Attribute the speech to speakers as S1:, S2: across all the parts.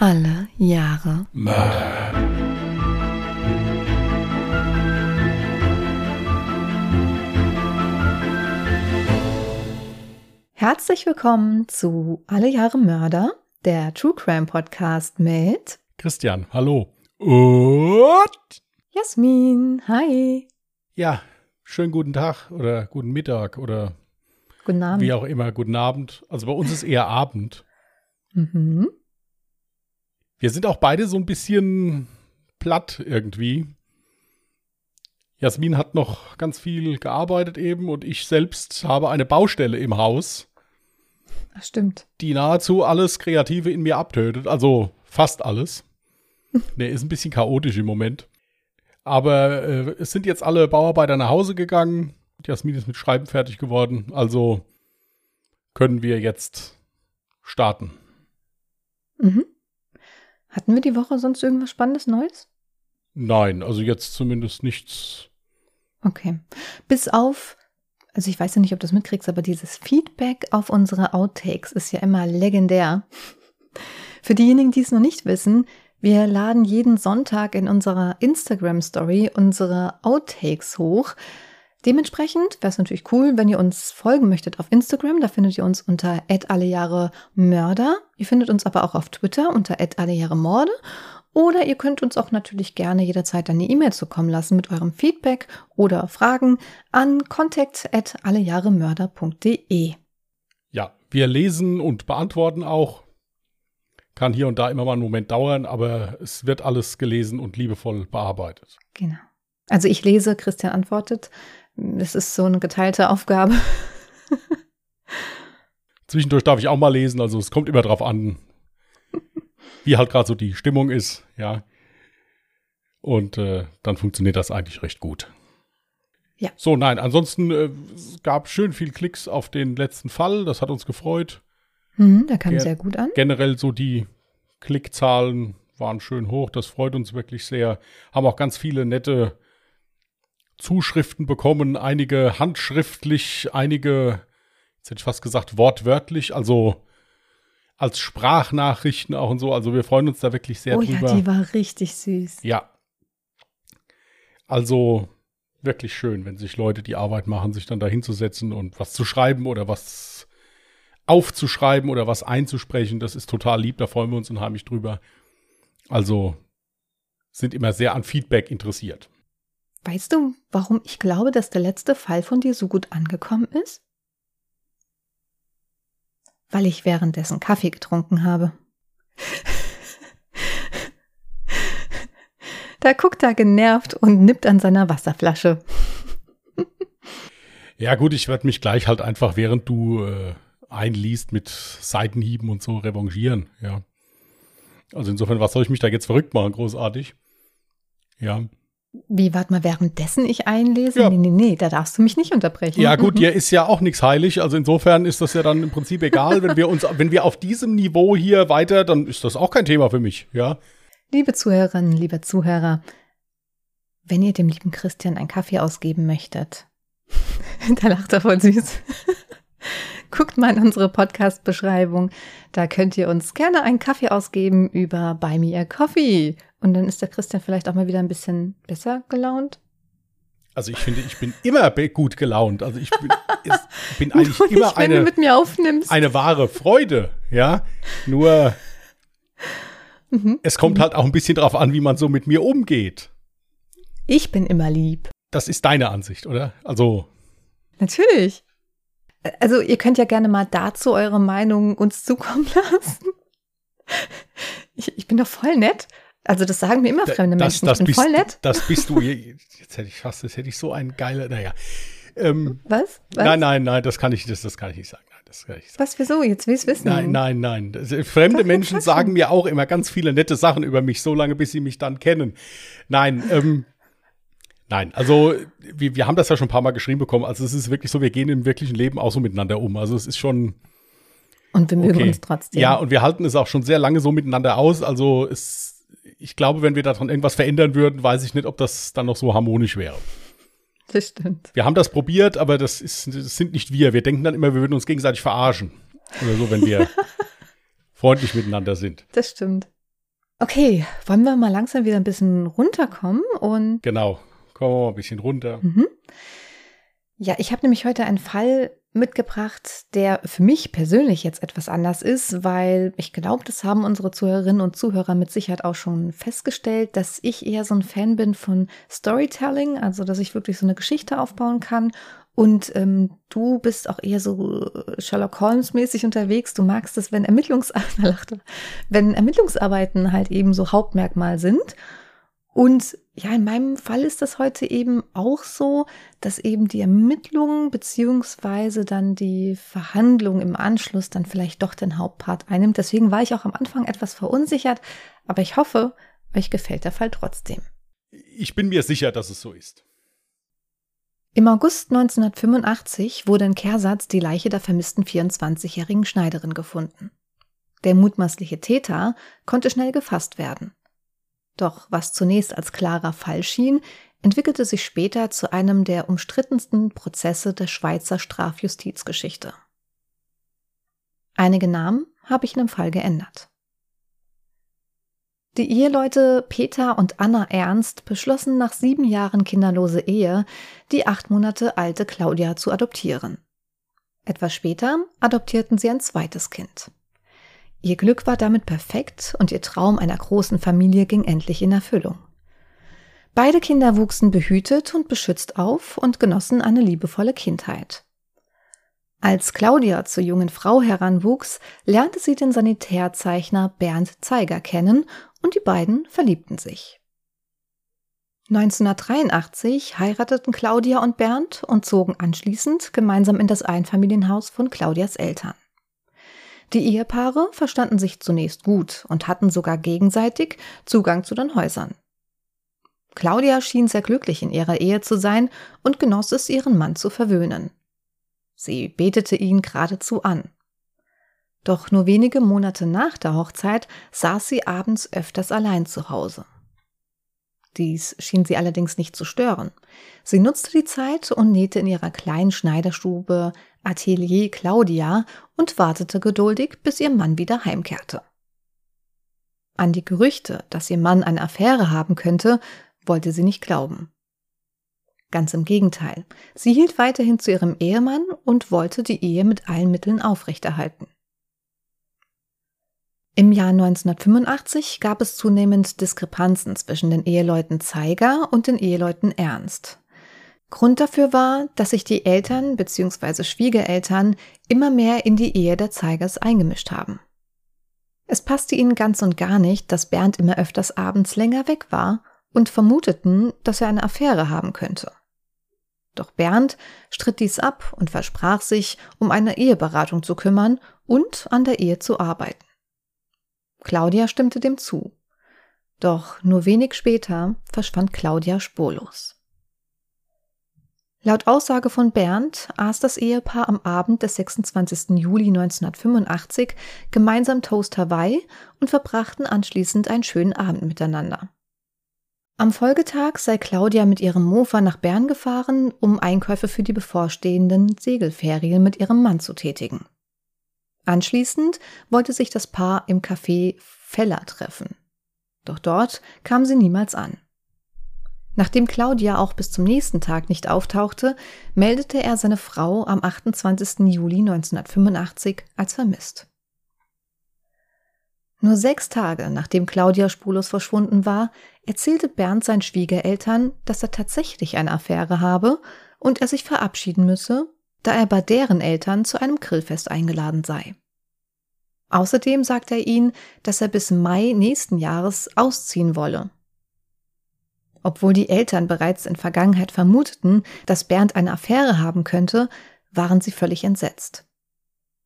S1: Alle Jahre
S2: Mörder.
S1: Herzlich willkommen zu Alle Jahre Mörder, der True Crime Podcast mit
S2: Christian, hallo. Und
S1: Jasmin. Hi.
S2: ja, schönen guten Tag oder guten Mittag oder
S1: Guten Abend.
S2: wie auch immer, guten Abend. Also bei uns ist eher Abend.
S1: Mhm.
S2: Wir sind auch beide so ein bisschen platt irgendwie. Jasmin hat noch ganz viel gearbeitet eben und ich selbst habe eine Baustelle im Haus,
S1: Ach, stimmt.
S2: die nahezu alles Kreative in mir abtötet. Also fast alles. Der ist ein bisschen chaotisch im Moment. Aber äh, es sind jetzt alle Bauarbeiter nach Hause gegangen. Jasmin ist mit Schreiben fertig geworden. Also können wir jetzt starten.
S1: Mhm. Hatten wir die Woche sonst irgendwas Spannendes Neues?
S2: Nein, also jetzt zumindest nichts.
S1: Okay. Bis auf, also ich weiß ja nicht, ob du das mitkriegst, aber dieses Feedback auf unsere Outtakes ist ja immer legendär. Für diejenigen, die es noch nicht wissen, wir laden jeden Sonntag in unserer Instagram-Story unsere Outtakes hoch. Dementsprechend wäre es natürlich cool, wenn ihr uns folgen möchtet auf Instagram. Da findet ihr uns unter @allejahremörder. Ihr findet uns aber auch auf Twitter unter @allejahremorde. Oder ihr könnt uns auch natürlich gerne jederzeit eine E-Mail zukommen lassen mit eurem Feedback oder Fragen an contact@allejahremörder.de.
S2: Ja, wir lesen und beantworten auch. Kann hier und da immer mal einen Moment dauern, aber es wird alles gelesen und liebevoll bearbeitet.
S1: Genau. Also ich lese, Christian antwortet. Das ist so eine geteilte Aufgabe.
S2: Zwischendurch darf ich auch mal lesen, also es kommt immer drauf an, wie halt gerade so die Stimmung ist, ja. Und äh, dann funktioniert das eigentlich recht gut.
S1: Ja.
S2: So, nein, ansonsten äh, es gab schön viel Klicks auf den letzten Fall, das hat uns gefreut.
S1: Hm, der kam
S2: Ger-
S1: sehr gut an.
S2: Generell so die Klickzahlen waren schön hoch, das freut uns wirklich sehr. Haben auch ganz viele nette Zuschriften bekommen, einige handschriftlich, einige, jetzt hätte ich fast gesagt, wortwörtlich, also als Sprachnachrichten auch und so. Also wir freuen uns da wirklich sehr
S1: oh
S2: drüber.
S1: ja, die war richtig süß.
S2: Ja. Also wirklich schön, wenn sich Leute die Arbeit machen, sich dann da hinzusetzen und was zu schreiben oder was aufzuschreiben oder was einzusprechen. Das ist total lieb, da freuen wir uns unheimlich drüber. Also sind immer sehr an Feedback interessiert.
S1: Weißt du, warum ich glaube, dass der letzte Fall von dir so gut angekommen ist? Weil ich währenddessen Kaffee getrunken habe. Da guckt er genervt und nippt an seiner Wasserflasche.
S2: Ja gut, ich werde mich gleich halt einfach, während du äh, einliest, mit Seitenhieben und so revanchieren, ja. Also insofern, was soll ich mich da jetzt verrückt machen, großartig? Ja.
S1: Wie, warte mal, währenddessen ich einlese?
S2: Ja.
S1: Nee, nee, nee, da darfst du mich nicht unterbrechen.
S2: Ja, gut,
S1: Mhm.
S2: dir ist ja auch nichts heilig. Also insofern ist das ja dann im Prinzip egal, wenn wir uns, wenn wir auf diesem Niveau hier weiter, dann ist das auch kein Thema für mich, ja.
S1: Liebe Zuhörerinnen, liebe Zuhörer, wenn ihr dem lieben Christian einen Kaffee ausgeben möchtet, da lacht er voll süß. Guckt mal in unsere Podcast-Beschreibung. Da könnt ihr uns gerne einen Kaffee ausgeben über Buy Me a Coffee. Und dann ist der Christian vielleicht auch mal wieder ein bisschen besser gelaunt.
S2: Also ich finde, ich bin immer gut gelaunt. Also ich bin, ist, bin eigentlich immer
S1: nicht, du
S2: eine,
S1: mit mir aufnimmst.
S2: eine wahre Freude, ja. Nur
S1: Mhm.
S2: es kommt halt auch ein bisschen drauf an, wie man so mit mir umgeht.
S1: Ich bin immer lieb.
S2: Das ist deine Ansicht, oder? Also,
S1: Natürlich. Also ihr könnt ja gerne mal dazu eure Meinung uns zukommen lassen. Ich, ich bin doch voll nett. Also das sagen mir immer fremde
S2: das,
S1: Menschen.
S2: das
S1: ich bin
S2: bist,
S1: voll nett.
S2: Das bist du. Jetzt hätte ich fast, das hätte ich so ein geiler, naja. Ähm,
S1: Was? Was?
S2: nein, nein, nein, das kann ich, das, das kann ich nicht sagen. Nein, das kann ich nicht sagen.
S1: Was, wieso? Jetzt will ich's wissen.
S2: Nein, nein, nein. Das, fremde
S1: Doch,
S2: Menschen sagen mir auch immer ganz viele nette Sachen über mich, so lange, bis sie mich dann kennen. Nein, ähm, nein. Also wir, wir haben das ja schon ein paar Mal geschrieben bekommen. Also es ist wirklich so, wir gehen im wirklichen Leben auch so miteinander um. Also es ist schon
S1: Und wir mögen
S2: okay.
S1: uns trotzdem.
S2: Ja, und wir halten es auch schon sehr lange so miteinander aus. Also es, ich glaube, wenn wir daran irgendwas verändern würden, weiß ich nicht, ob das dann noch so harmonisch wäre.
S1: Das stimmt.
S2: Wir haben das probiert, aber das, ist, das sind nicht wir. Wir denken dann immer, wir würden uns gegenseitig verarschen. Oder so, wenn wir freundlich miteinander sind.
S1: Das stimmt. Okay, wollen wir mal langsam wieder ein bisschen runterkommen und.
S2: Genau, kommen wir mal ein bisschen runter.
S1: Mhm. Ja, ich habe nämlich heute einen Fall mitgebracht, der für mich persönlich jetzt etwas anders ist, weil ich glaube, das haben unsere Zuhörerinnen und Zuhörer mit Sicherheit auch schon festgestellt, dass ich eher so ein Fan bin von Storytelling, also dass ich wirklich so eine Geschichte aufbauen kann. Und ähm, du bist auch eher so Sherlock Holmes mäßig unterwegs. Du magst es, wenn Ermittlungsarbeiten, wenn Ermittlungsarbeiten halt eben so Hauptmerkmal sind. Und ja, in meinem Fall ist das heute eben auch so, dass eben die Ermittlungen beziehungsweise dann die Verhandlung im Anschluss dann vielleicht doch den Hauptpart einnimmt. Deswegen war ich auch am Anfang etwas verunsichert, aber ich hoffe, euch gefällt der Fall trotzdem.
S2: Ich bin mir sicher, dass es so ist.
S1: Im August 1985 wurde in Kersatz die Leiche der vermissten 24-jährigen Schneiderin gefunden. Der mutmaßliche Täter konnte schnell gefasst werden. Doch was zunächst als klarer Fall schien, entwickelte sich später zu einem der umstrittensten Prozesse der Schweizer Strafjustizgeschichte. Einige Namen habe ich in dem Fall geändert. Die Eheleute Peter und Anna Ernst beschlossen nach sieben Jahren kinderlose Ehe, die acht Monate alte Claudia zu adoptieren. Etwas später adoptierten sie ein zweites Kind. Ihr Glück war damit perfekt und ihr Traum einer großen Familie ging endlich in Erfüllung. Beide Kinder wuchsen behütet und beschützt auf und genossen eine liebevolle Kindheit. Als Claudia zur jungen Frau heranwuchs, lernte sie den Sanitärzeichner Bernd Zeiger kennen und die beiden verliebten sich. 1983 heirateten Claudia und Bernd und zogen anschließend gemeinsam in das Einfamilienhaus von Claudias Eltern. Die Ehepaare verstanden sich zunächst gut und hatten sogar gegenseitig Zugang zu den Häusern. Claudia schien sehr glücklich in ihrer Ehe zu sein und genoss es, ihren Mann zu verwöhnen. Sie betete ihn geradezu an. Doch nur wenige Monate nach der Hochzeit saß sie abends öfters allein zu Hause. Dies schien sie allerdings nicht zu stören. Sie nutzte die Zeit und nähte in ihrer kleinen Schneiderstube Atelier Claudia und wartete geduldig, bis ihr Mann wieder heimkehrte. An die Gerüchte, dass ihr Mann eine Affäre haben könnte, wollte sie nicht glauben. Ganz im Gegenteil, sie hielt weiterhin zu ihrem Ehemann und wollte die Ehe mit allen Mitteln aufrechterhalten. Im Jahr 1985 gab es zunehmend Diskrepanzen zwischen den Eheleuten Zeiger und den Eheleuten Ernst. Grund dafür war, dass sich die Eltern bzw. Schwiegereltern immer mehr in die Ehe der Zeigers eingemischt haben. Es passte ihnen ganz und gar nicht, dass Bernd immer öfters abends länger weg war und vermuteten, dass er eine Affäre haben könnte. Doch Bernd stritt dies ab und versprach sich, um eine Eheberatung zu kümmern und an der Ehe zu arbeiten. Claudia stimmte dem zu. Doch nur wenig später verschwand Claudia spurlos. Laut Aussage von Bernd aß das Ehepaar am Abend des 26. Juli 1985 gemeinsam Toast Hawaii und verbrachten anschließend einen schönen Abend miteinander. Am Folgetag sei Claudia mit ihrem Mofa nach Bern gefahren, um Einkäufe für die bevorstehenden Segelferien mit ihrem Mann zu tätigen. Anschließend wollte sich das Paar im Café Feller treffen. Doch dort kam sie niemals an. Nachdem Claudia auch bis zum nächsten Tag nicht auftauchte, meldete er seine Frau am 28. Juli 1985 als vermisst. Nur sechs Tage nachdem Claudia spurlos verschwunden war, erzählte Bernd seinen Schwiegereltern, dass er tatsächlich eine Affäre habe und er sich verabschieden müsse, da er bei deren Eltern zu einem Grillfest eingeladen sei. Außerdem sagte er ihnen, dass er bis Mai nächsten Jahres ausziehen wolle. Obwohl die Eltern bereits in Vergangenheit vermuteten, dass Bernd eine Affäre haben könnte, waren sie völlig entsetzt.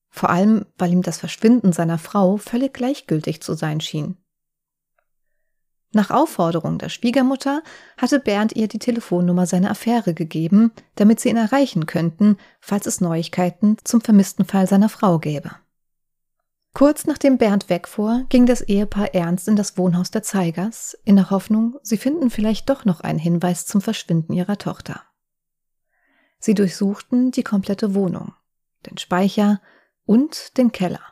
S1: Vor allem, weil ihm das Verschwinden seiner Frau völlig gleichgültig zu sein schien. Nach Aufforderung der Schwiegermutter hatte Bernd ihr die Telefonnummer seiner Affäre gegeben, damit sie ihn erreichen könnten, falls es Neuigkeiten zum vermissten Fall seiner Frau gäbe. Kurz nachdem Bernd wegfuhr, ging das Ehepaar ernst in das Wohnhaus der Zeigers, in der Hoffnung, sie finden vielleicht doch noch einen Hinweis zum Verschwinden ihrer Tochter. Sie durchsuchten die komplette Wohnung, den Speicher und den Keller.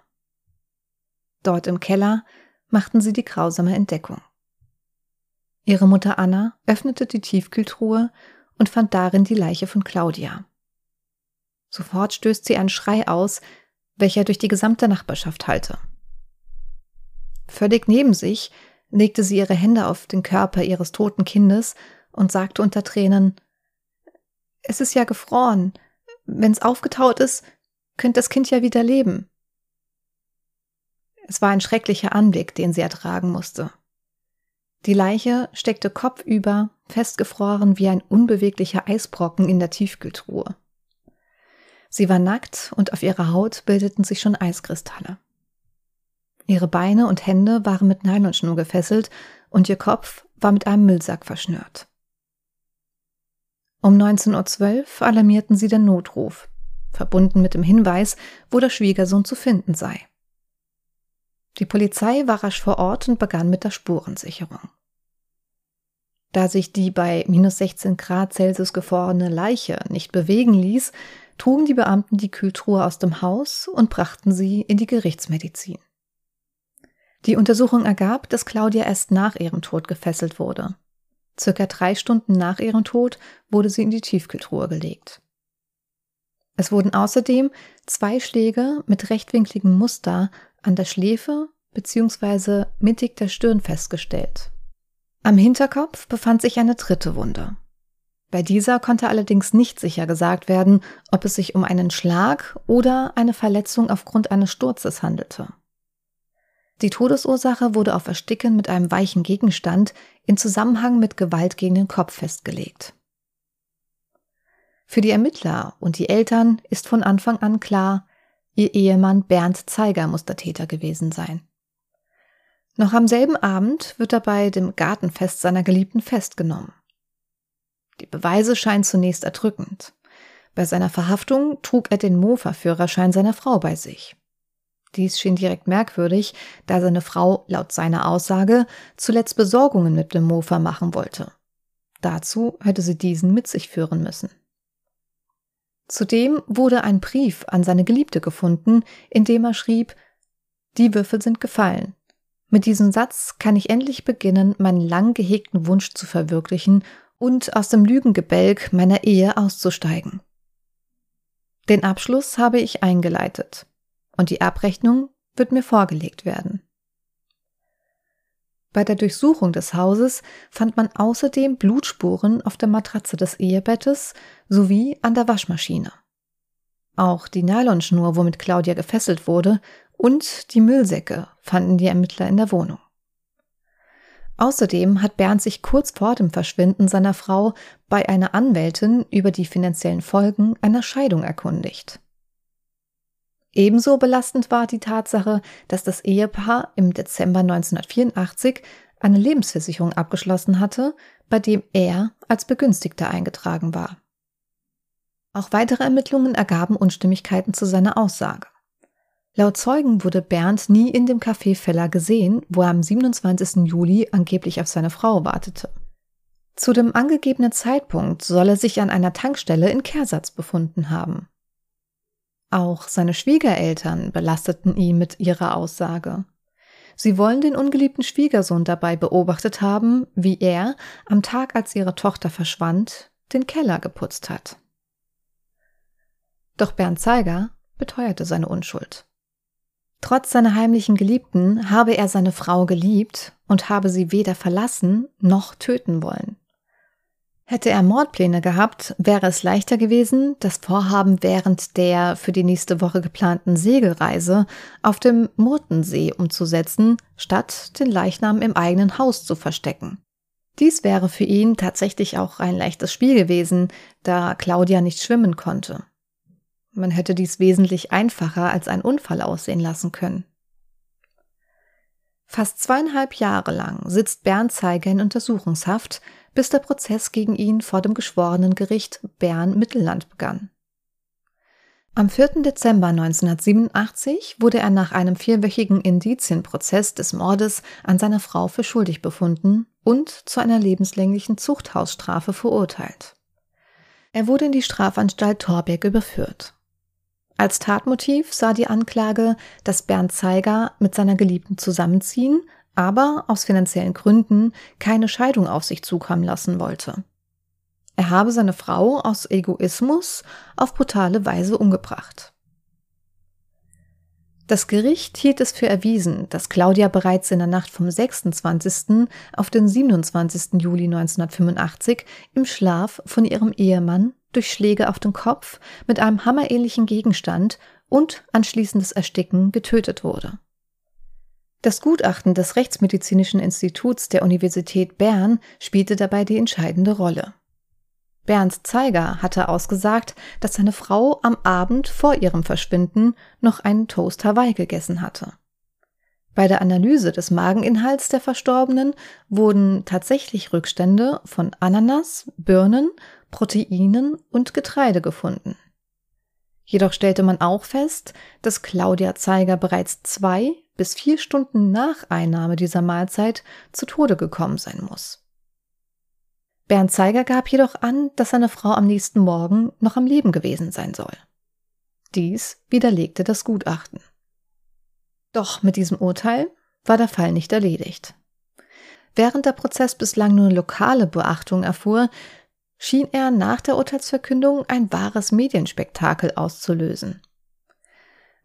S1: Dort im Keller machten sie die grausame Entdeckung. Ihre Mutter Anna öffnete die Tiefkühltruhe und fand darin die Leiche von Claudia. Sofort stößt sie einen Schrei aus, welcher durch die gesamte Nachbarschaft hallte. Völlig neben sich legte sie ihre Hände auf den Körper ihres toten Kindes und sagte unter Tränen Es ist ja gefroren. Wenn's aufgetaut ist, könnte das Kind ja wieder leben. Es war ein schrecklicher Anblick, den sie ertragen musste. Die Leiche steckte kopfüber, festgefroren wie ein unbeweglicher Eisbrocken in der Tiefkühltruhe. Sie war nackt und auf ihrer Haut bildeten sich schon Eiskristalle. Ihre Beine und Hände waren mit Nylonschnur gefesselt und ihr Kopf war mit einem Müllsack verschnürt. Um 19.12 Uhr alarmierten sie den Notruf, verbunden mit dem Hinweis, wo der Schwiegersohn zu finden sei. Die Polizei war rasch vor Ort und begann mit der Spurensicherung. Da sich die bei minus 16 Grad Celsius gefrorene Leiche nicht bewegen ließ, trugen die Beamten die Kühltruhe aus dem Haus und brachten sie in die Gerichtsmedizin. Die Untersuchung ergab, dass Claudia erst nach ihrem Tod gefesselt wurde. Circa drei Stunden nach ihrem Tod wurde sie in die Tiefkühltruhe gelegt. Es wurden außerdem zwei Schläge mit rechtwinkligem Muster an der Schläfe bzw. mittig der Stirn festgestellt. Am Hinterkopf befand sich eine dritte Wunde. Bei dieser konnte allerdings nicht sicher gesagt werden, ob es sich um einen Schlag oder eine Verletzung aufgrund eines Sturzes handelte. Die Todesursache wurde auf Ersticken mit einem weichen Gegenstand in Zusammenhang mit Gewalt gegen den Kopf festgelegt. Für die Ermittler und die Eltern ist von Anfang an klar, ihr Ehemann Bernd Zeiger muss der Täter gewesen sein. Noch am selben Abend wird er bei dem Gartenfest seiner Geliebten festgenommen. Die Beweise scheinen zunächst erdrückend. Bei seiner Verhaftung trug er den Mofa-Führerschein seiner Frau bei sich. Dies schien direkt merkwürdig, da seine Frau laut seiner Aussage zuletzt Besorgungen mit dem Mofa machen wollte. Dazu hätte sie diesen mit sich führen müssen. Zudem wurde ein Brief an seine Geliebte gefunden, in dem er schrieb Die Würfel sind gefallen. Mit diesem Satz kann ich endlich beginnen, meinen lang gehegten Wunsch zu verwirklichen und aus dem Lügengebälk meiner Ehe auszusteigen. Den Abschluss habe ich eingeleitet und die Abrechnung wird mir vorgelegt werden. Bei der Durchsuchung des Hauses fand man außerdem Blutspuren auf der Matratze des Ehebettes sowie an der Waschmaschine. Auch die Nylonschnur, womit Claudia gefesselt wurde, und die Müllsäcke fanden die Ermittler in der Wohnung. Außerdem hat Bernd sich kurz vor dem Verschwinden seiner Frau bei einer Anwältin über die finanziellen Folgen einer Scheidung erkundigt. Ebenso belastend war die Tatsache, dass das Ehepaar im Dezember 1984 eine Lebensversicherung abgeschlossen hatte, bei dem er als Begünstigter eingetragen war. Auch weitere Ermittlungen ergaben Unstimmigkeiten zu seiner Aussage. Laut Zeugen wurde Bernd nie in dem Café Feller gesehen, wo er am 27. Juli angeblich auf seine Frau wartete. Zu dem angegebenen Zeitpunkt soll er sich an einer Tankstelle in Kehrsatz befunden haben. Auch seine Schwiegereltern belasteten ihn mit ihrer Aussage. Sie wollen den ungeliebten Schwiegersohn dabei beobachtet haben, wie er, am Tag als ihre Tochter verschwand, den Keller geputzt hat. Doch Bernd Zeiger beteuerte seine Unschuld. Trotz seiner heimlichen Geliebten habe er seine Frau geliebt und habe sie weder verlassen noch töten wollen. Hätte er Mordpläne gehabt, wäre es leichter gewesen, das Vorhaben während der für die nächste Woche geplanten Segelreise auf dem Murtensee umzusetzen, statt den Leichnam im eigenen Haus zu verstecken. Dies wäre für ihn tatsächlich auch ein leichtes Spiel gewesen, da Claudia nicht schwimmen konnte. Man hätte dies wesentlich einfacher als ein Unfall aussehen lassen können. Fast zweieinhalb Jahre lang sitzt Bernd Zeiger in Untersuchungshaft, bis der Prozess gegen ihn vor dem Geschworenengericht Bern-Mittelland begann. Am 4. Dezember 1987 wurde er nach einem vierwöchigen Indizienprozess des Mordes an seiner Frau für schuldig befunden und zu einer lebenslänglichen Zuchthausstrafe verurteilt. Er wurde in die Strafanstalt Torberg überführt. Als Tatmotiv sah die Anklage, dass Bernd Zeiger mit seiner Geliebten zusammenziehen, aber aus finanziellen Gründen keine Scheidung auf sich zukommen lassen wollte. Er habe seine Frau aus Egoismus auf brutale Weise umgebracht. Das Gericht hielt es für erwiesen, dass Claudia bereits in der Nacht vom 26. auf den 27. Juli 1985 im Schlaf von ihrem Ehemann durch Schläge auf den Kopf mit einem hammerähnlichen Gegenstand und anschließendes Ersticken getötet wurde. Das Gutachten des Rechtsmedizinischen Instituts der Universität Bern spielte dabei die entscheidende Rolle. Bernd Zeiger hatte ausgesagt, dass seine Frau am Abend vor ihrem Verschwinden noch einen Toast Hawaii gegessen hatte. Bei der Analyse des Mageninhalts der Verstorbenen wurden tatsächlich Rückstände von Ananas, Birnen, Proteinen und Getreide gefunden. Jedoch stellte man auch fest, dass Claudia Zeiger bereits zwei bis vier Stunden nach Einnahme dieser Mahlzeit zu Tode gekommen sein muss. Bernd Zeiger gab jedoch an, dass seine Frau am nächsten Morgen noch am Leben gewesen sein soll. Dies widerlegte das Gutachten. Doch mit diesem Urteil war der Fall nicht erledigt. Während der Prozess bislang nur lokale Beachtung erfuhr, schien er nach der Urteilsverkündung ein wahres Medienspektakel auszulösen.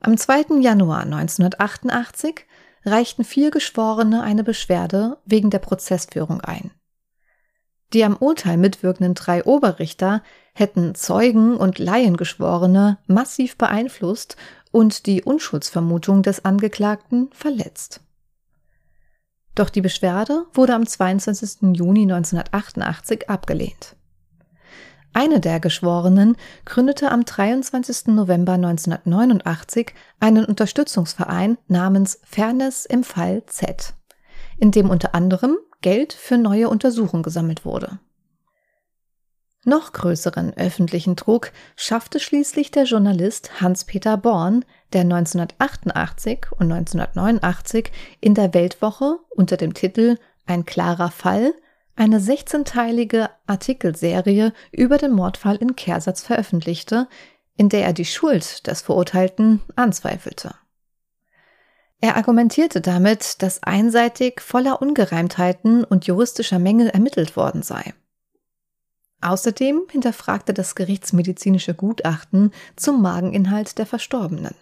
S1: Am 2. Januar 1988 reichten vier Geschworene eine Beschwerde wegen der Prozessführung ein. Die am Urteil mitwirkenden drei Oberrichter hätten Zeugen und Laiengeschworene massiv beeinflusst und die Unschuldsvermutung des Angeklagten verletzt. Doch die Beschwerde wurde am 22. Juni 1988 abgelehnt. Eine der Geschworenen gründete am 23. November 1989 einen Unterstützungsverein namens Fairness im Fall Z, in dem unter anderem Geld für neue Untersuchungen gesammelt wurde. Noch größeren öffentlichen Druck schaffte schließlich der Journalist Hans-Peter Born, der 1988 und 1989 in der Weltwoche unter dem Titel Ein klarer Fall eine 16-teilige Artikelserie über den Mordfall in Kehrsatz veröffentlichte, in der er die Schuld des Verurteilten anzweifelte. Er argumentierte damit, dass einseitig voller Ungereimtheiten und juristischer Mängel ermittelt worden sei. Außerdem hinterfragte das gerichtsmedizinische Gutachten zum Mageninhalt der Verstorbenen.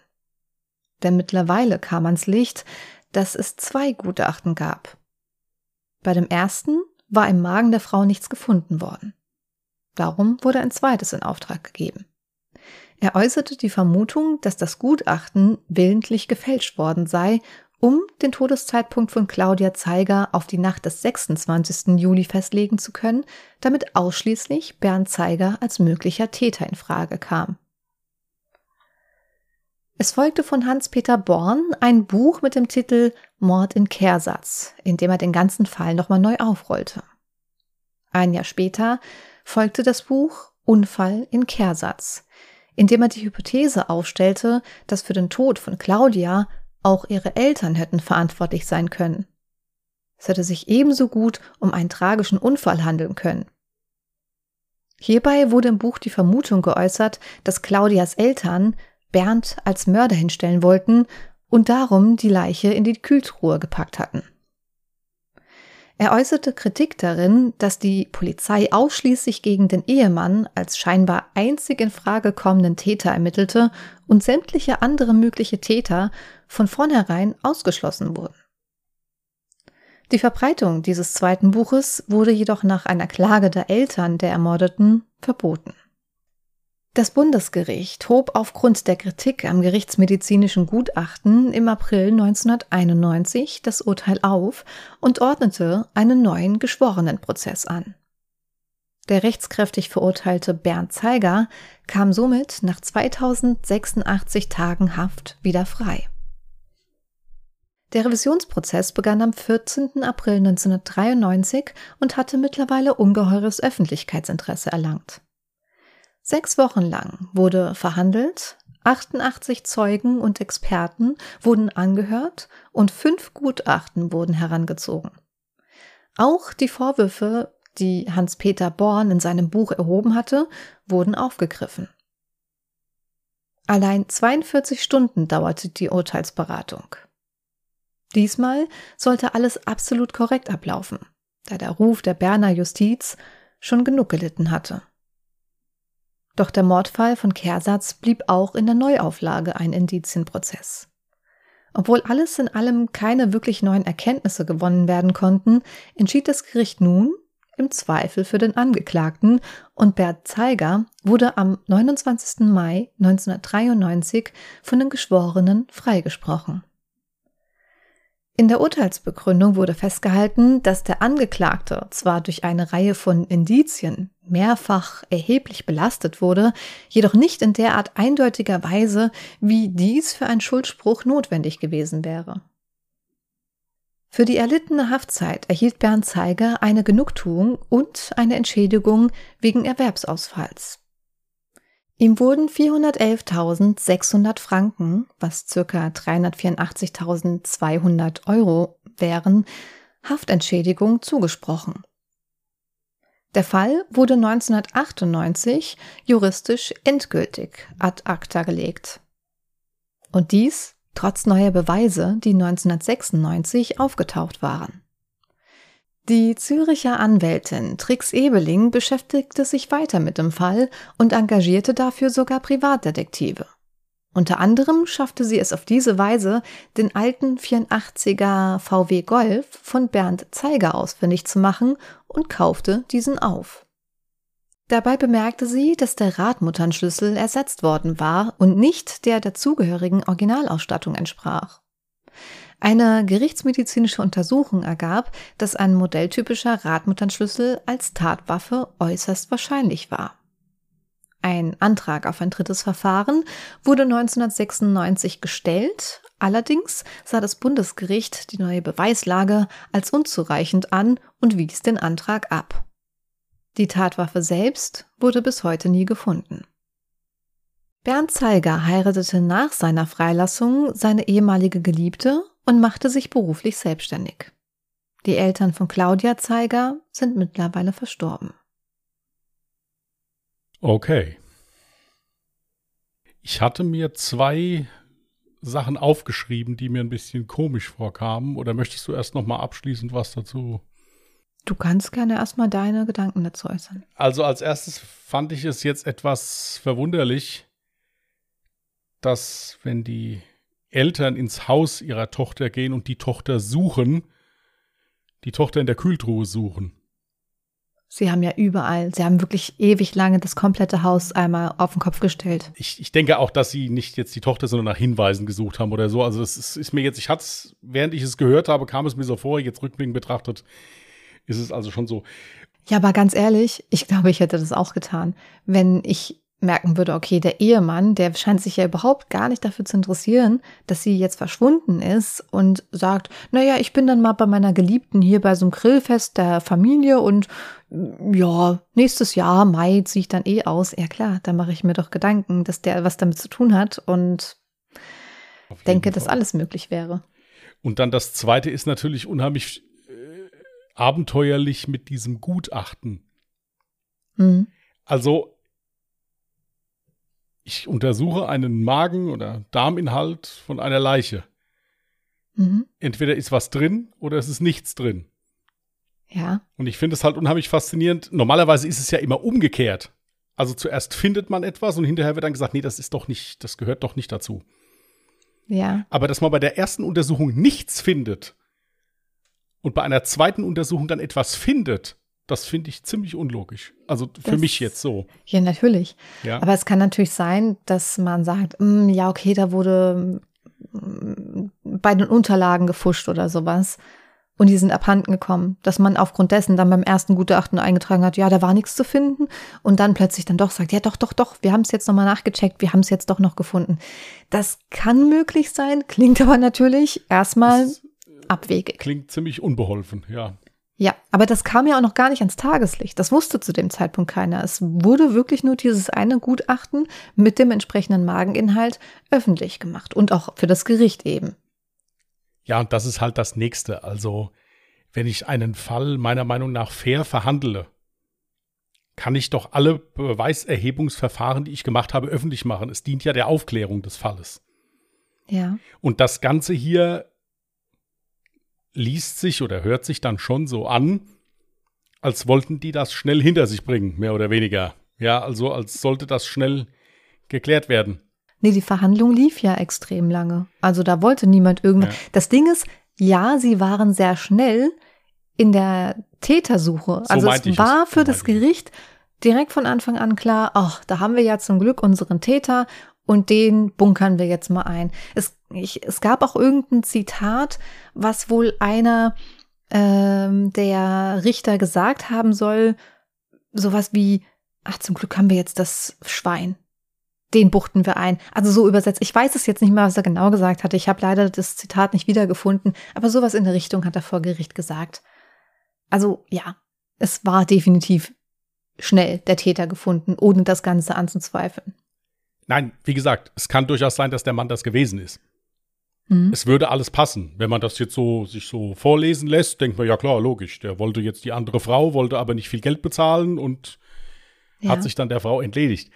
S1: Denn mittlerweile kam ans Licht, dass es zwei Gutachten gab. Bei dem ersten war im Magen der Frau nichts gefunden worden. Darum wurde ein zweites in Auftrag gegeben. Er äußerte die Vermutung, dass das Gutachten willentlich gefälscht worden sei, um den Todeszeitpunkt von Claudia Zeiger auf die Nacht des 26. Juli festlegen zu können, damit ausschließlich Bernd Zeiger als möglicher Täter in Frage kam. Es folgte von Hans-Peter Born ein Buch mit dem Titel Mord in Kehrsatz, in dem er den ganzen Fall nochmal neu aufrollte. Ein Jahr später folgte das Buch Unfall in Kehrsatz, indem er die Hypothese aufstellte, dass für den Tod von Claudia auch ihre Eltern hätten verantwortlich sein können. Es hätte sich ebenso gut um einen tragischen Unfall handeln können. Hierbei wurde im Buch die Vermutung geäußert, dass Claudias Eltern Bernd als Mörder hinstellen wollten und darum die Leiche in die Kühltruhe gepackt hatten. Er äußerte Kritik darin, dass die Polizei ausschließlich gegen den Ehemann als scheinbar einzig in Frage kommenden Täter ermittelte und sämtliche andere mögliche Täter von vornherein ausgeschlossen wurden. Die Verbreitung dieses zweiten Buches wurde jedoch nach einer Klage der Eltern der Ermordeten verboten. Das Bundesgericht hob aufgrund der Kritik am gerichtsmedizinischen Gutachten im April 1991 das Urteil auf und ordnete einen neuen Geschworenenprozess an. Der rechtskräftig verurteilte Bernd Zeiger kam somit nach 2086 Tagen Haft wieder frei. Der Revisionsprozess begann am 14. April 1993 und hatte mittlerweile ungeheures Öffentlichkeitsinteresse erlangt. Sechs Wochen lang wurde verhandelt, 88 Zeugen und Experten wurden angehört und fünf Gutachten wurden herangezogen. Auch die Vorwürfe, die Hans-Peter Born in seinem Buch erhoben hatte, wurden aufgegriffen. Allein 42 Stunden dauerte die Urteilsberatung. Diesmal sollte alles absolut korrekt ablaufen, da der Ruf der Berner Justiz schon genug gelitten hatte. Doch der Mordfall von Kehrsatz blieb auch in der Neuauflage ein Indizienprozess. Obwohl alles in allem keine wirklich neuen Erkenntnisse gewonnen werden konnten, entschied das Gericht nun im Zweifel für den Angeklagten und Bert Zeiger wurde am 29. Mai 1993 von den Geschworenen freigesprochen. In der Urteilsbegründung wurde festgehalten, dass der Angeklagte zwar durch eine Reihe von Indizien mehrfach erheblich belastet wurde, jedoch nicht in derart eindeutiger Weise, wie dies für einen Schuldspruch notwendig gewesen wäre. Für die erlittene Haftzeit erhielt Bernd Zeiger eine Genugtuung und eine Entschädigung wegen Erwerbsausfalls. Ihm wurden 411.600 Franken, was circa 384.200 Euro wären, Haftentschädigung zugesprochen. Der Fall wurde 1998 juristisch endgültig ad acta gelegt. Und dies trotz neuer Beweise, die 1996 aufgetaucht waren. Die Züricher Anwältin Trix Ebeling beschäftigte sich weiter mit dem Fall und engagierte dafür sogar Privatdetektive. Unter anderem schaffte sie es auf diese Weise, den alten 84er VW Golf von Bernd Zeiger ausfindig zu machen und kaufte diesen auf. Dabei bemerkte sie, dass der Radmutternschlüssel ersetzt worden war und nicht der dazugehörigen Originalausstattung entsprach. Eine gerichtsmedizinische Untersuchung ergab, dass ein modelltypischer Radmutternschlüssel als Tatwaffe äußerst wahrscheinlich war. Ein Antrag auf ein drittes Verfahren wurde 1996 gestellt, allerdings sah das Bundesgericht die neue Beweislage als unzureichend an und wies den Antrag ab. Die Tatwaffe selbst wurde bis heute nie gefunden. Bernd Zeiger heiratete nach seiner Freilassung seine ehemalige Geliebte und machte sich beruflich selbstständig. Die Eltern von Claudia Zeiger sind mittlerweile verstorben.
S2: Okay. Ich hatte mir zwei Sachen aufgeschrieben, die mir ein bisschen komisch vorkamen. Oder möchtest du erst noch mal abschließend was dazu?
S1: Du kannst gerne erstmal deine Gedanken dazu äußern.
S2: Also als erstes fand ich es jetzt etwas verwunderlich, dass wenn die Eltern ins Haus ihrer Tochter gehen und die Tochter suchen, die Tochter in der Kühltruhe suchen.
S1: Sie haben ja überall, sie haben wirklich ewig lange das komplette Haus einmal auf den Kopf gestellt.
S2: Ich, ich denke auch, dass sie nicht jetzt die Tochter, sondern nach Hinweisen gesucht haben oder so. Also das ist, ist mir jetzt, ich hatte es, während ich es gehört habe, kam es mir so vor, jetzt rückblickend betrachtet, ist es also schon so.
S1: Ja, aber ganz ehrlich, ich glaube, ich hätte das auch getan. Wenn ich merken würde, okay, der Ehemann, der scheint sich ja überhaupt gar nicht dafür zu interessieren, dass sie jetzt verschwunden ist und sagt, naja, ich bin dann mal bei meiner Geliebten hier bei so einem Grillfest der Familie und ja, nächstes Jahr, Mai, ziehe ich dann eh aus. Ja klar, da mache ich mir doch Gedanken, dass der was damit zu tun hat und denke, Fall. dass alles möglich wäre.
S2: Und dann das zweite ist natürlich unheimlich äh, abenteuerlich mit diesem Gutachten. Mhm. Also ich untersuche einen Magen- oder Darminhalt von einer Leiche. Mhm. Entweder ist was drin oder es ist nichts drin.
S1: Ja.
S2: Und ich finde es halt unheimlich faszinierend. Normalerweise ist es ja immer umgekehrt. Also zuerst findet man etwas und hinterher wird dann gesagt, nee, das ist doch nicht, das gehört doch nicht dazu.
S1: Ja.
S2: Aber dass man bei der ersten Untersuchung nichts findet und bei einer zweiten Untersuchung dann etwas findet, das finde ich ziemlich unlogisch. Also für das, mich jetzt so.
S1: Ja, natürlich. Ja. Aber es kann natürlich sein, dass man sagt, mm, ja, okay, da wurde mm, bei den Unterlagen gefuscht oder sowas. Und die sind abhanden gekommen, dass man aufgrund dessen dann beim ersten Gutachten eingetragen hat, ja, da war nichts zu finden. Und dann plötzlich dann doch sagt, ja, doch, doch, doch, wir haben es jetzt nochmal nachgecheckt, wir haben es jetzt doch noch gefunden. Das kann möglich sein, klingt aber natürlich erstmal abwegig.
S2: Klingt ziemlich unbeholfen, ja.
S1: Ja, aber das kam ja auch noch gar nicht ans Tageslicht. Das wusste zu dem Zeitpunkt keiner. Es wurde wirklich nur dieses eine Gutachten mit dem entsprechenden Mageninhalt öffentlich gemacht und auch für das Gericht eben.
S2: Ja, und das ist halt das nächste. Also, wenn ich einen Fall meiner Meinung nach fair verhandle, kann ich doch alle Beweiserhebungsverfahren, die ich gemacht habe, öffentlich machen. Es dient ja der Aufklärung des Falles.
S1: Ja.
S2: Und das Ganze hier liest sich oder hört sich dann schon so an, als wollten die das schnell hinter sich bringen, mehr oder weniger. Ja, also als sollte das schnell geklärt werden.
S1: Nee, die Verhandlung lief ja extrem lange. Also da wollte niemand irgendwas. Ja. Das Ding ist, ja, sie waren sehr schnell in der Tätersuche. So also es war es. für so das Gericht direkt von Anfang an klar, ach, da haben wir ja zum Glück unseren Täter und den bunkern wir jetzt mal ein. Es, ich, es gab auch irgendein Zitat, was wohl einer ähm, der Richter gesagt haben soll, sowas wie, ach, zum Glück haben wir jetzt das Schwein. Den buchten wir ein. Also so übersetzt. Ich weiß es jetzt nicht mehr, was er genau gesagt hatte. Ich habe leider das Zitat nicht wiedergefunden, aber sowas in der Richtung hat er vor Gericht gesagt. Also ja, es war definitiv schnell der Täter gefunden, ohne das Ganze anzuzweifeln.
S2: Nein, wie gesagt, es kann durchaus sein, dass der Mann das gewesen ist. Mhm. Es würde alles passen. Wenn man das jetzt so sich so vorlesen lässt, denkt man, ja klar, logisch. Der wollte jetzt die andere Frau, wollte aber nicht viel Geld bezahlen und ja. hat sich dann der Frau entledigt.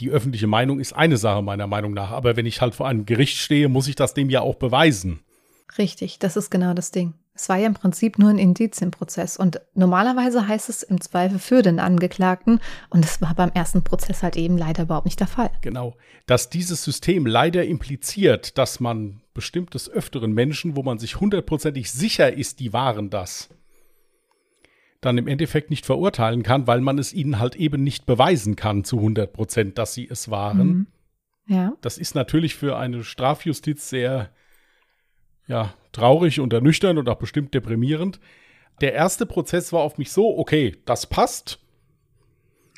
S2: Die öffentliche Meinung ist eine Sache meiner Meinung nach, aber wenn ich halt vor einem Gericht stehe, muss ich das dem ja auch beweisen.
S1: Richtig, das ist genau das Ding. Es war ja im Prinzip nur ein Indizienprozess und normalerweise heißt es im Zweifel für den Angeklagten und das war beim ersten Prozess halt eben leider überhaupt nicht der Fall.
S2: Genau, dass dieses System leider impliziert, dass man bestimmtes öfteren Menschen, wo man sich hundertprozentig sicher ist, die waren das, dann im Endeffekt nicht verurteilen kann, weil man es ihnen halt eben nicht beweisen kann zu 100 Prozent, dass sie es waren. Mhm. Ja. Das ist natürlich für eine Strafjustiz sehr ja, traurig und ernüchternd und auch bestimmt deprimierend. Der erste Prozess war auf mich so, okay, das passt.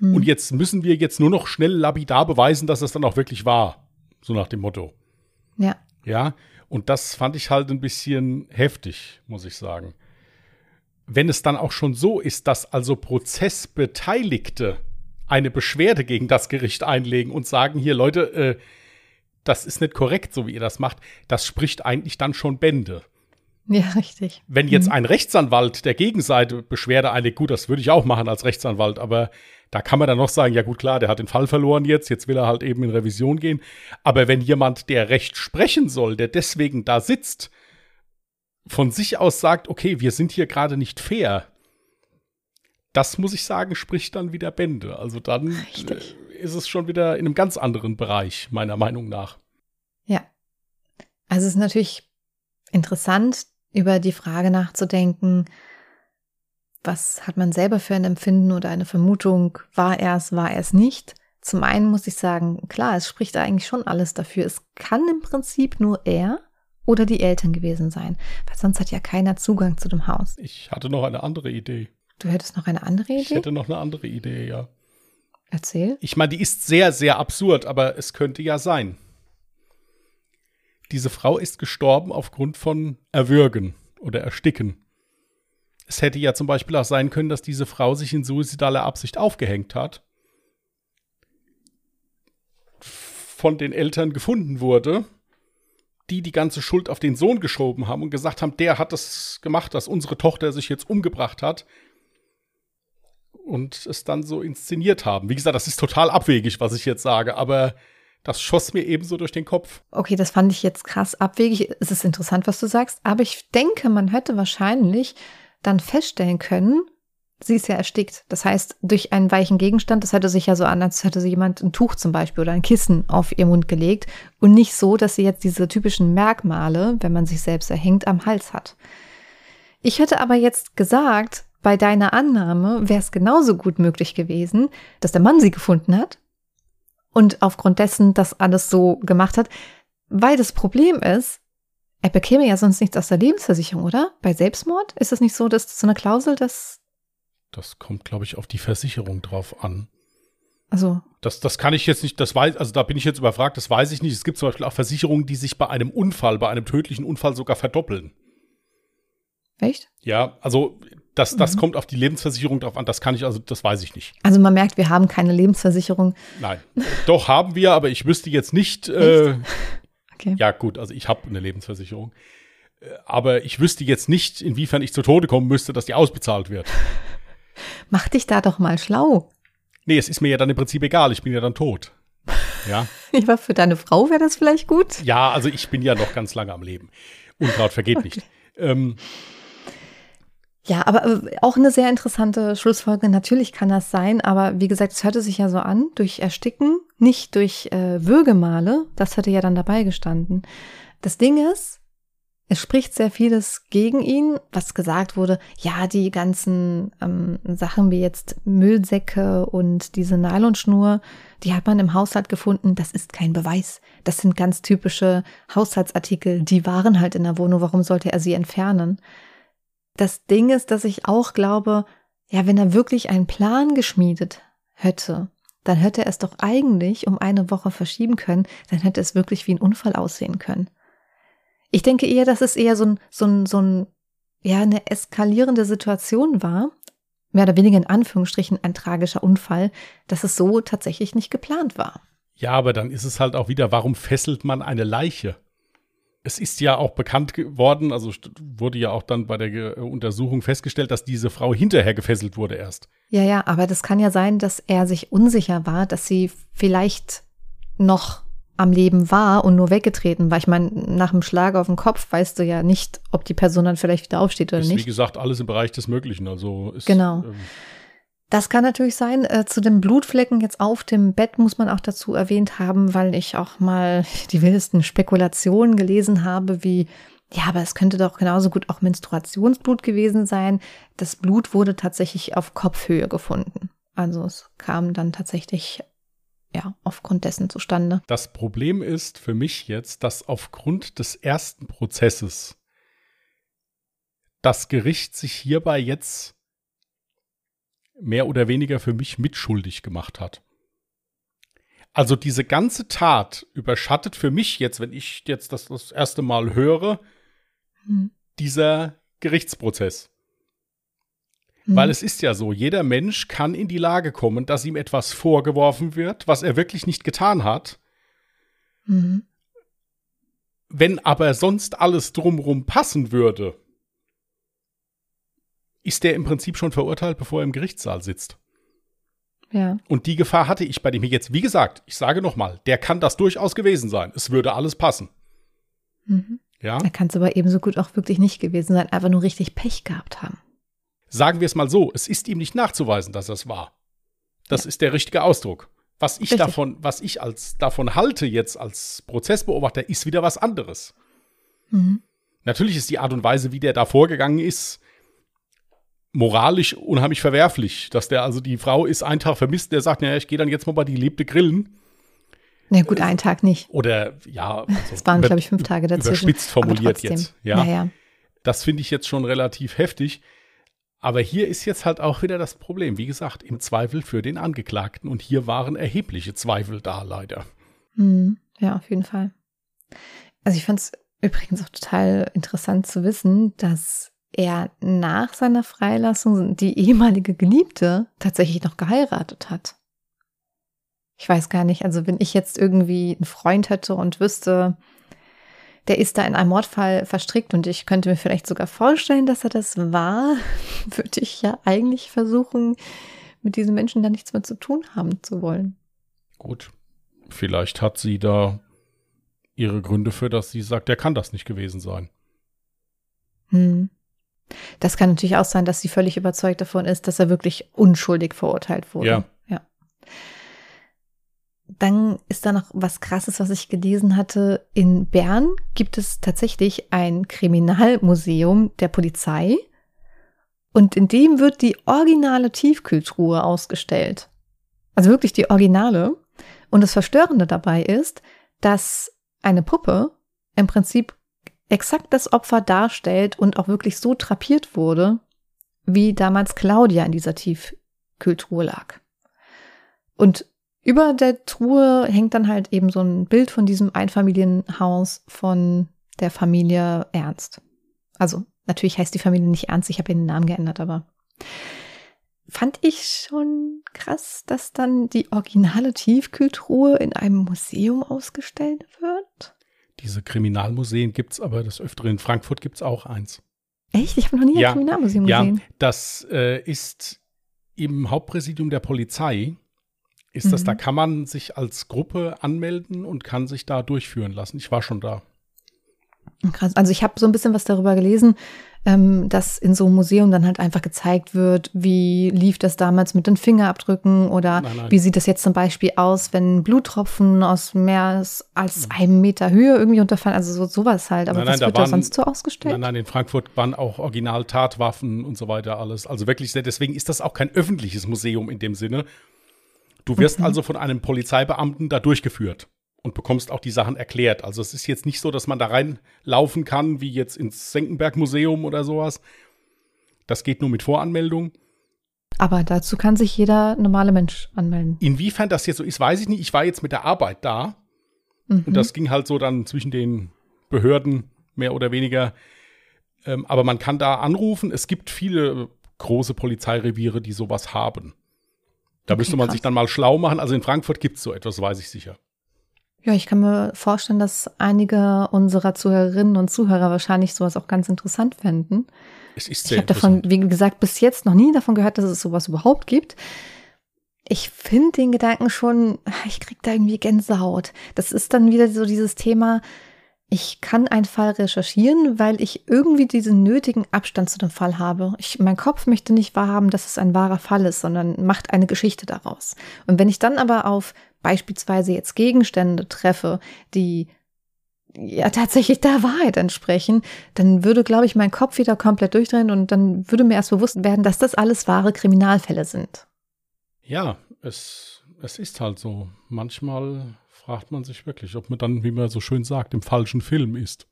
S2: Mhm. Und jetzt müssen wir jetzt nur noch schnell lapidar beweisen, dass es dann auch wirklich war. So nach dem Motto.
S1: Ja.
S2: Ja. Und das fand ich halt ein bisschen heftig, muss ich sagen. Wenn es dann auch schon so ist, dass also Prozessbeteiligte eine Beschwerde gegen das Gericht einlegen und sagen, hier Leute, äh, das ist nicht korrekt, so wie ihr das macht, das spricht eigentlich dann schon Bände.
S1: Ja, richtig.
S2: Wenn jetzt mhm. ein Rechtsanwalt der Gegenseite Beschwerde einlegt, gut, das würde ich auch machen als Rechtsanwalt, aber da kann man dann noch sagen, ja gut, klar, der hat den Fall verloren jetzt, jetzt will er halt eben in Revision gehen. Aber wenn jemand, der Recht sprechen soll, der deswegen da sitzt, von sich aus sagt, okay, wir sind hier gerade nicht fair, das muss ich sagen, spricht dann wieder Bände. Also dann Richtig. Äh, ist es schon wieder in einem ganz anderen Bereich, meiner Meinung nach.
S1: Ja. Also es ist natürlich interessant, über die Frage nachzudenken, was hat man selber für ein Empfinden oder eine Vermutung, war er es, war er es nicht. Zum einen muss ich sagen, klar, es spricht eigentlich schon alles dafür. Es kann im Prinzip nur er oder die Eltern gewesen sein, weil sonst hat ja keiner Zugang zu dem Haus.
S2: Ich hatte noch eine andere Idee.
S1: Du hättest noch eine andere Idee?
S2: Ich hätte noch eine andere Idee, ja.
S1: Erzähl.
S2: Ich meine, die ist sehr, sehr absurd, aber es könnte ja sein. Diese Frau ist gestorben aufgrund von Erwürgen oder Ersticken. Es hätte ja zum Beispiel auch sein können, dass diese Frau sich in suizidaler Absicht aufgehängt hat, von den Eltern gefunden wurde, die die ganze Schuld auf den Sohn geschoben haben und gesagt haben, der hat das gemacht, dass unsere Tochter sich jetzt umgebracht hat und es dann so inszeniert haben. Wie gesagt, das ist total abwegig, was ich jetzt sage, aber das schoss mir ebenso durch den Kopf.
S1: Okay, das fand ich jetzt krass abwegig. Es ist interessant, was du sagst, aber ich denke, man hätte wahrscheinlich dann feststellen können, sie ist ja erstickt. Das heißt, durch einen weichen Gegenstand, das hätte sich ja so an, als hätte sie jemand ein Tuch zum Beispiel oder ein Kissen auf ihr Mund gelegt und nicht so, dass sie jetzt diese typischen Merkmale, wenn man sich selbst erhängt, am Hals hat. Ich hätte aber jetzt gesagt, bei deiner Annahme wäre es genauso gut möglich gewesen, dass der Mann sie gefunden hat und aufgrund dessen das alles so gemacht hat, weil das Problem ist, er bekäme ja sonst nichts aus der Lebensversicherung, oder? Bei Selbstmord ist es nicht so, dass so eine Klausel, dass
S2: das kommt, glaube ich, auf die Versicherung drauf an.
S1: Also.
S2: Das, das kann ich jetzt nicht, das weiß, also da bin ich jetzt überfragt, das weiß ich nicht. Es gibt zum Beispiel auch Versicherungen, die sich bei einem Unfall, bei einem tödlichen Unfall sogar verdoppeln.
S1: Echt?
S2: Ja, also das, das mhm. kommt auf die Lebensversicherung drauf an, das kann ich, also das weiß ich nicht.
S1: Also man merkt, wir haben keine Lebensversicherung.
S2: Nein. Doch haben wir, aber ich wüsste jetzt nicht. Äh, okay. Ja, gut, also ich habe eine Lebensversicherung. Äh, aber ich wüsste jetzt nicht, inwiefern ich zu Tode kommen müsste, dass die ausbezahlt wird.
S1: Mach dich da doch mal schlau.
S2: Nee, es ist mir ja dann im Prinzip egal, ich bin ja dann tot. Ja.
S1: Aber für deine Frau wäre das vielleicht gut.
S2: Ja, also ich bin ja noch ganz lange am Leben. Unkraut vergeht nicht. ähm,
S1: ja, aber äh, auch eine sehr interessante Schlussfolgerung. Natürlich kann das sein, aber wie gesagt, es hörte sich ja so an, durch Ersticken, nicht durch äh, Würgemale. Das hätte ja dann dabei gestanden. Das Ding ist, es spricht sehr vieles gegen ihn, was gesagt wurde, ja, die ganzen ähm, Sachen wie jetzt Müllsäcke und diese Nylonschnur, die hat man im Haushalt gefunden, das ist kein Beweis. Das sind ganz typische Haushaltsartikel, die waren halt in der Wohnung, warum sollte er sie entfernen? Das Ding ist, dass ich auch glaube, ja, wenn er wirklich einen Plan geschmiedet hätte, dann hätte er es doch eigentlich um eine Woche verschieben können, dann hätte es wirklich wie ein Unfall aussehen können. Ich denke eher, dass es eher so ein, so ein, so ein, ja, eine eskalierende Situation war, mehr oder weniger in Anführungsstrichen ein tragischer Unfall, dass es so tatsächlich nicht geplant war.
S2: Ja, aber dann ist es halt auch wieder, warum fesselt man eine Leiche? Es ist ja auch bekannt geworden, also wurde ja auch dann bei der Untersuchung festgestellt, dass diese Frau hinterher gefesselt wurde erst.
S1: Ja, ja, aber das kann ja sein, dass er sich unsicher war, dass sie vielleicht noch am Leben war und nur weggetreten war. Ich meine, nach dem Schlag auf den Kopf weißt du ja nicht, ob die Person dann vielleicht wieder aufsteht oder
S2: ist,
S1: nicht.
S2: Wie gesagt, alles im Bereich des Möglichen. Also ist,
S1: genau. Ähm, das kann natürlich sein. Äh, zu den Blutflecken jetzt auf dem Bett muss man auch dazu erwähnt haben, weil ich auch mal die wildesten Spekulationen gelesen habe, wie, ja, aber es könnte doch genauso gut auch Menstruationsblut gewesen sein. Das Blut wurde tatsächlich auf Kopfhöhe gefunden. Also es kam dann tatsächlich ja, aufgrund dessen zustande.
S2: Das Problem ist für mich jetzt, dass aufgrund des ersten Prozesses das Gericht sich hierbei jetzt mehr oder weniger für mich mitschuldig gemacht hat. Also diese ganze Tat überschattet für mich jetzt, wenn ich jetzt das das erste Mal höre, hm. dieser Gerichtsprozess. Hm. Weil es ist ja so, jeder Mensch kann in die Lage kommen, dass ihm etwas vorgeworfen wird, was er wirklich nicht getan hat. Hm. Wenn aber sonst alles drumrum passen würde, ist der im Prinzip schon verurteilt, bevor er im Gerichtssaal sitzt.
S1: Ja.
S2: Und die Gefahr hatte ich bei dem hier jetzt. Wie gesagt, ich sage nochmal, der kann das durchaus gewesen sein. Es würde alles passen.
S1: Mhm. Ja. Er kann es aber ebenso gut auch wirklich nicht gewesen sein, einfach nur richtig Pech gehabt haben.
S2: Sagen wir es mal so, es ist ihm nicht nachzuweisen, dass es war. Das ja. ist der richtige Ausdruck. Was ich Richtig. davon, was ich als davon halte jetzt als Prozessbeobachter, ist wieder was anderes. Mhm. Natürlich ist die Art und Weise, wie der da vorgegangen ist, moralisch unheimlich verwerflich, dass der also die Frau ist einen Tag vermisst, der sagt, naja, ich gehe dann jetzt mal bei die lebte grillen.
S1: Na gut, einen Tag nicht.
S2: Oder ja,
S1: also es waren glaube ich fünf Tage dazwischen.
S2: Überspitzt formuliert jetzt, ja. ja. Das finde ich jetzt schon relativ heftig. Aber hier ist jetzt halt auch wieder das Problem. Wie gesagt, im Zweifel für den Angeklagten. Und hier waren erhebliche Zweifel da, leider.
S1: Mhm. Ja, auf jeden Fall. Also ich fand es übrigens auch total interessant zu wissen, dass er nach seiner Freilassung die ehemalige Geliebte tatsächlich noch geheiratet hat. Ich weiß gar nicht, also wenn ich jetzt irgendwie einen Freund hätte und wüsste, der ist da in einem Mordfall verstrickt und ich könnte mir vielleicht sogar vorstellen, dass er das war, würde ich ja eigentlich versuchen, mit diesen Menschen da nichts mehr zu tun haben zu wollen.
S2: Gut, vielleicht hat sie da ihre Gründe für, dass sie sagt, er kann das nicht gewesen sein.
S1: Hm. Das kann natürlich auch sein, dass sie völlig überzeugt davon ist, dass er wirklich unschuldig verurteilt wurde.
S2: Ja.
S1: ja. Dann ist da noch was Krasses, was ich gelesen hatte. In Bern gibt es tatsächlich ein Kriminalmuseum der Polizei. Und in dem wird die originale Tiefkühltruhe ausgestellt. Also wirklich die originale. Und das Verstörende dabei ist, dass eine Puppe im Prinzip exakt das Opfer darstellt und auch wirklich so trapiert wurde, wie damals Claudia in dieser Tiefkühltruhe lag. Und über der Truhe hängt dann halt eben so ein Bild von diesem Einfamilienhaus von der Familie Ernst. Also natürlich heißt die Familie nicht Ernst, ich habe den Namen geändert, aber fand ich schon krass, dass dann die originale Tiefkühltruhe in einem Museum ausgestellt wird.
S2: Diese Kriminalmuseen gibt es aber des Öfteren. In Frankfurt gibt es auch eins.
S1: Echt? Ich habe noch nie ja, ein Kriminalmuseum
S2: ja,
S1: gesehen.
S2: Das äh, ist im Hauptpräsidium der Polizei. Ist mhm. das, da kann man sich als Gruppe anmelden und kann sich da durchführen lassen. Ich war schon da.
S1: Krass. Also ich habe so ein bisschen was darüber gelesen, ähm, dass in so einem Museum dann halt einfach gezeigt wird, wie lief das damals mit den Fingerabdrücken oder
S2: Nein, nein.
S1: wie sieht das jetzt zum Beispiel aus, wenn Bluttropfen aus mehr als einem Meter Höhe irgendwie unterfallen. Also so, sowas halt. Aber
S2: Nein, nein,
S1: was
S2: da
S1: wird da
S2: waren-
S1: sonst so ausgestellt?
S2: Nein, nein, in Frankfurt waren auch Original-Tatwaffen und so weiter alles. Also wirklich sehr, deswegen ist das auch kein öffentliches Museum in dem Sinne. Du wirst also von einem Polizeibeamten da durchgeführt und bekommst auch die Sachen erklärt. Also es ist jetzt nicht so, dass man da reinlaufen kann, wie jetzt ins Senckenberg-Museum oder sowas. Das geht nur mit Voranmeldung.
S1: Aber dazu kann sich jeder normale Mensch anmelden.
S2: Inwiefern das jetzt so ist, weiß ich nicht. Ich war jetzt mit der Arbeit da
S1: Mhm.
S2: und das ging halt so dann zwischen den Behörden mehr oder weniger. Ähm, aber man kann da anrufen. Es gibt viele große Polizeireviere, die sowas haben. Da
S1: Okay,
S2: müsste man
S1: krass.
S2: sich dann mal schlau machen. Also in Frankfurt gibt es so etwas, weiß ich sicher.
S1: Ja, ich kann mir vorstellen, dass einige unserer Zuhörerinnen und Zuhörer wahrscheinlich sowas auch ganz interessant fänden.
S2: Es ist
S1: Ich
S2: sehr
S1: habe davon, wie gesagt, bis jetzt noch nie davon gehört, dass es sowas überhaupt gibt. Ich finde den Gedanken schon, ich krieg da irgendwie Gänsehaut. Das ist dann wieder so dieses Thema, ich kann einen Fall recherchieren, weil ich irgendwie diesen nötigen Abstand zu dem Fall habe. Ich, mein Kopf möchte nicht wahrhaben, dass es ein wahrer Fall ist, sondern macht eine Geschichte daraus. Und wenn ich dann aber auf beispielsweise jetzt Gegenstände treffe, die ja tatsächlich der Wahrheit entsprechen, dann würde, glaube ich, mein Kopf wieder komplett durchdrehen und dann würde mir erst bewusst werden, dass das alles wahre Kriminalfälle sind.
S2: Ja, es, es ist halt so. Manchmal fragt man sich wirklich, ob man dann, wie man so schön sagt, im falschen Film ist.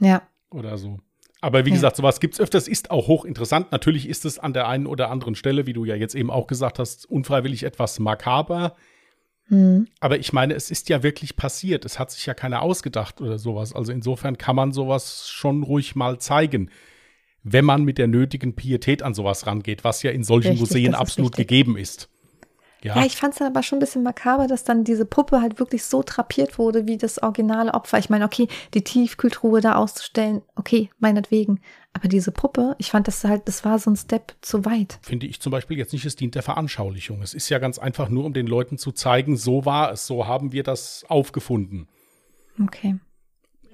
S1: Ja,
S2: oder so. Aber wie
S1: Ja.
S2: gesagt, sowas gibt es öfters, ist auch hochinteressant. Natürlich ist es an der einen oder anderen Stelle, wie du ja jetzt eben auch gesagt hast, unfreiwillig etwas makaber.
S1: Hm.
S2: Aber ich meine, es ist ja wirklich passiert. Es hat sich ja keiner ausgedacht oder sowas. Also insofern kann man sowas schon ruhig mal zeigen, wenn man mit der nötigen Pietät an sowas rangeht, was ja in solchen
S1: Richtig,
S2: Museen
S1: ist
S2: absolut
S1: wichtig.
S2: gegeben ist. Ja,
S1: Ja, ich fand es dann aber schon ein bisschen makaber, dass dann diese Puppe halt wirklich so trapiert wurde wie das originale Opfer. Ich meine, okay, die Tiefkühltruhe da auszustellen, okay, meinetwegen. Aber diese Puppe, ich fand das halt, das war so ein Step zu weit.
S2: finde ich zum Beispiel jetzt nicht, es dient der Veranschaulichung. Es ist ja ganz einfach nur, um den Leuten zu zeigen, so war es, so haben wir das aufgefunden.
S1: Okay.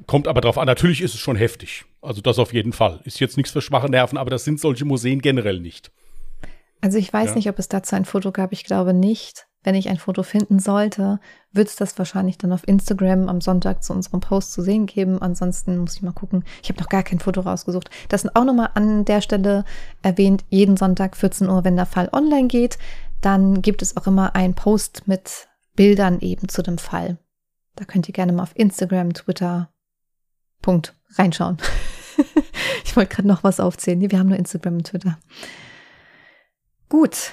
S2: Kommt aber drauf an, natürlich ist es schon heftig. Also das auf jeden Fall. Ist jetzt nichts für schwache Nerven, aber das sind solche Museen generell nicht.
S1: Also ich weiß
S2: Ja.
S1: nicht, ob es dazu ein Foto gab. Ich glaube nicht. Wenn ich ein Foto finden sollte, wird es das wahrscheinlich dann auf Instagram am Sonntag zu unserem Post zu sehen geben. Ansonsten muss ich mal gucken. Ich habe noch gar kein Foto rausgesucht. Das sind auch nochmal an der Stelle erwähnt. Jeden Sonntag 14 Uhr, wenn der Fall online geht, dann gibt es auch immer einen Post mit Bildern eben zu dem Fall. Da könnt ihr gerne mal auf Instagram, Twitter, Punkt, reinschauen. ich wollte gerade noch was aufzählen. Nee, wir haben nur Instagram und Twitter. Gut.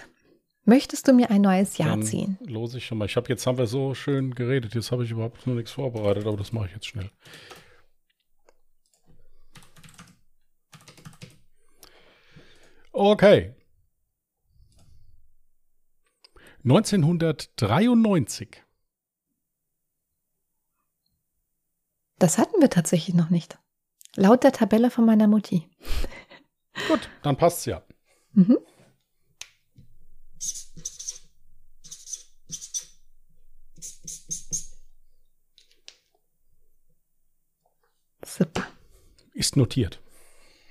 S1: Möchtest du mir ein neues Jahr
S2: Dann
S1: ziehen?
S2: los ich schon mal. Ich habe jetzt haben wir so schön geredet. Jetzt habe ich überhaupt nur nichts vorbereitet, aber das mache ich jetzt schnell. Okay. 1993.
S1: Das hatten wir tatsächlich noch nicht. Laut der Tabelle von meiner Mutti.
S2: Gut, dann passt's ja.
S1: Mhm. Super.
S2: Ist notiert.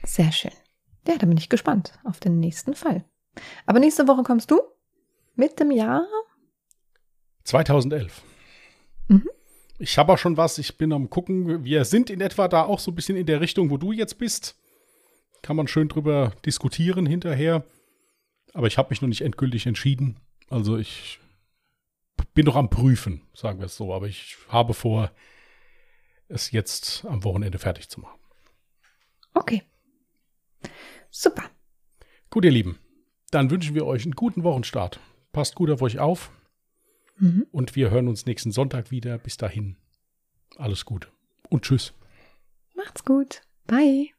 S1: Sehr schön. Ja, da bin ich gespannt auf den nächsten Fall. Aber nächste Woche kommst du mit dem Jahr
S2: 2011.
S1: Mhm.
S2: Ich habe auch schon was. Ich bin am gucken. Wir sind in etwa da auch so ein bisschen in der Richtung, wo du jetzt bist. Kann man schön drüber diskutieren hinterher. Aber ich habe mich noch nicht endgültig entschieden. Also ich bin noch am Prüfen, sagen wir es so. Aber ich habe vor, es jetzt am Wochenende fertig zu machen.
S1: Okay. Super.
S2: Gut, ihr Lieben. Dann wünschen wir euch einen guten Wochenstart. Passt gut auf euch auf.
S1: Mhm.
S2: Und wir hören uns nächsten Sonntag wieder. Bis dahin. Alles Gute. Und tschüss.
S1: Macht's gut. Bye.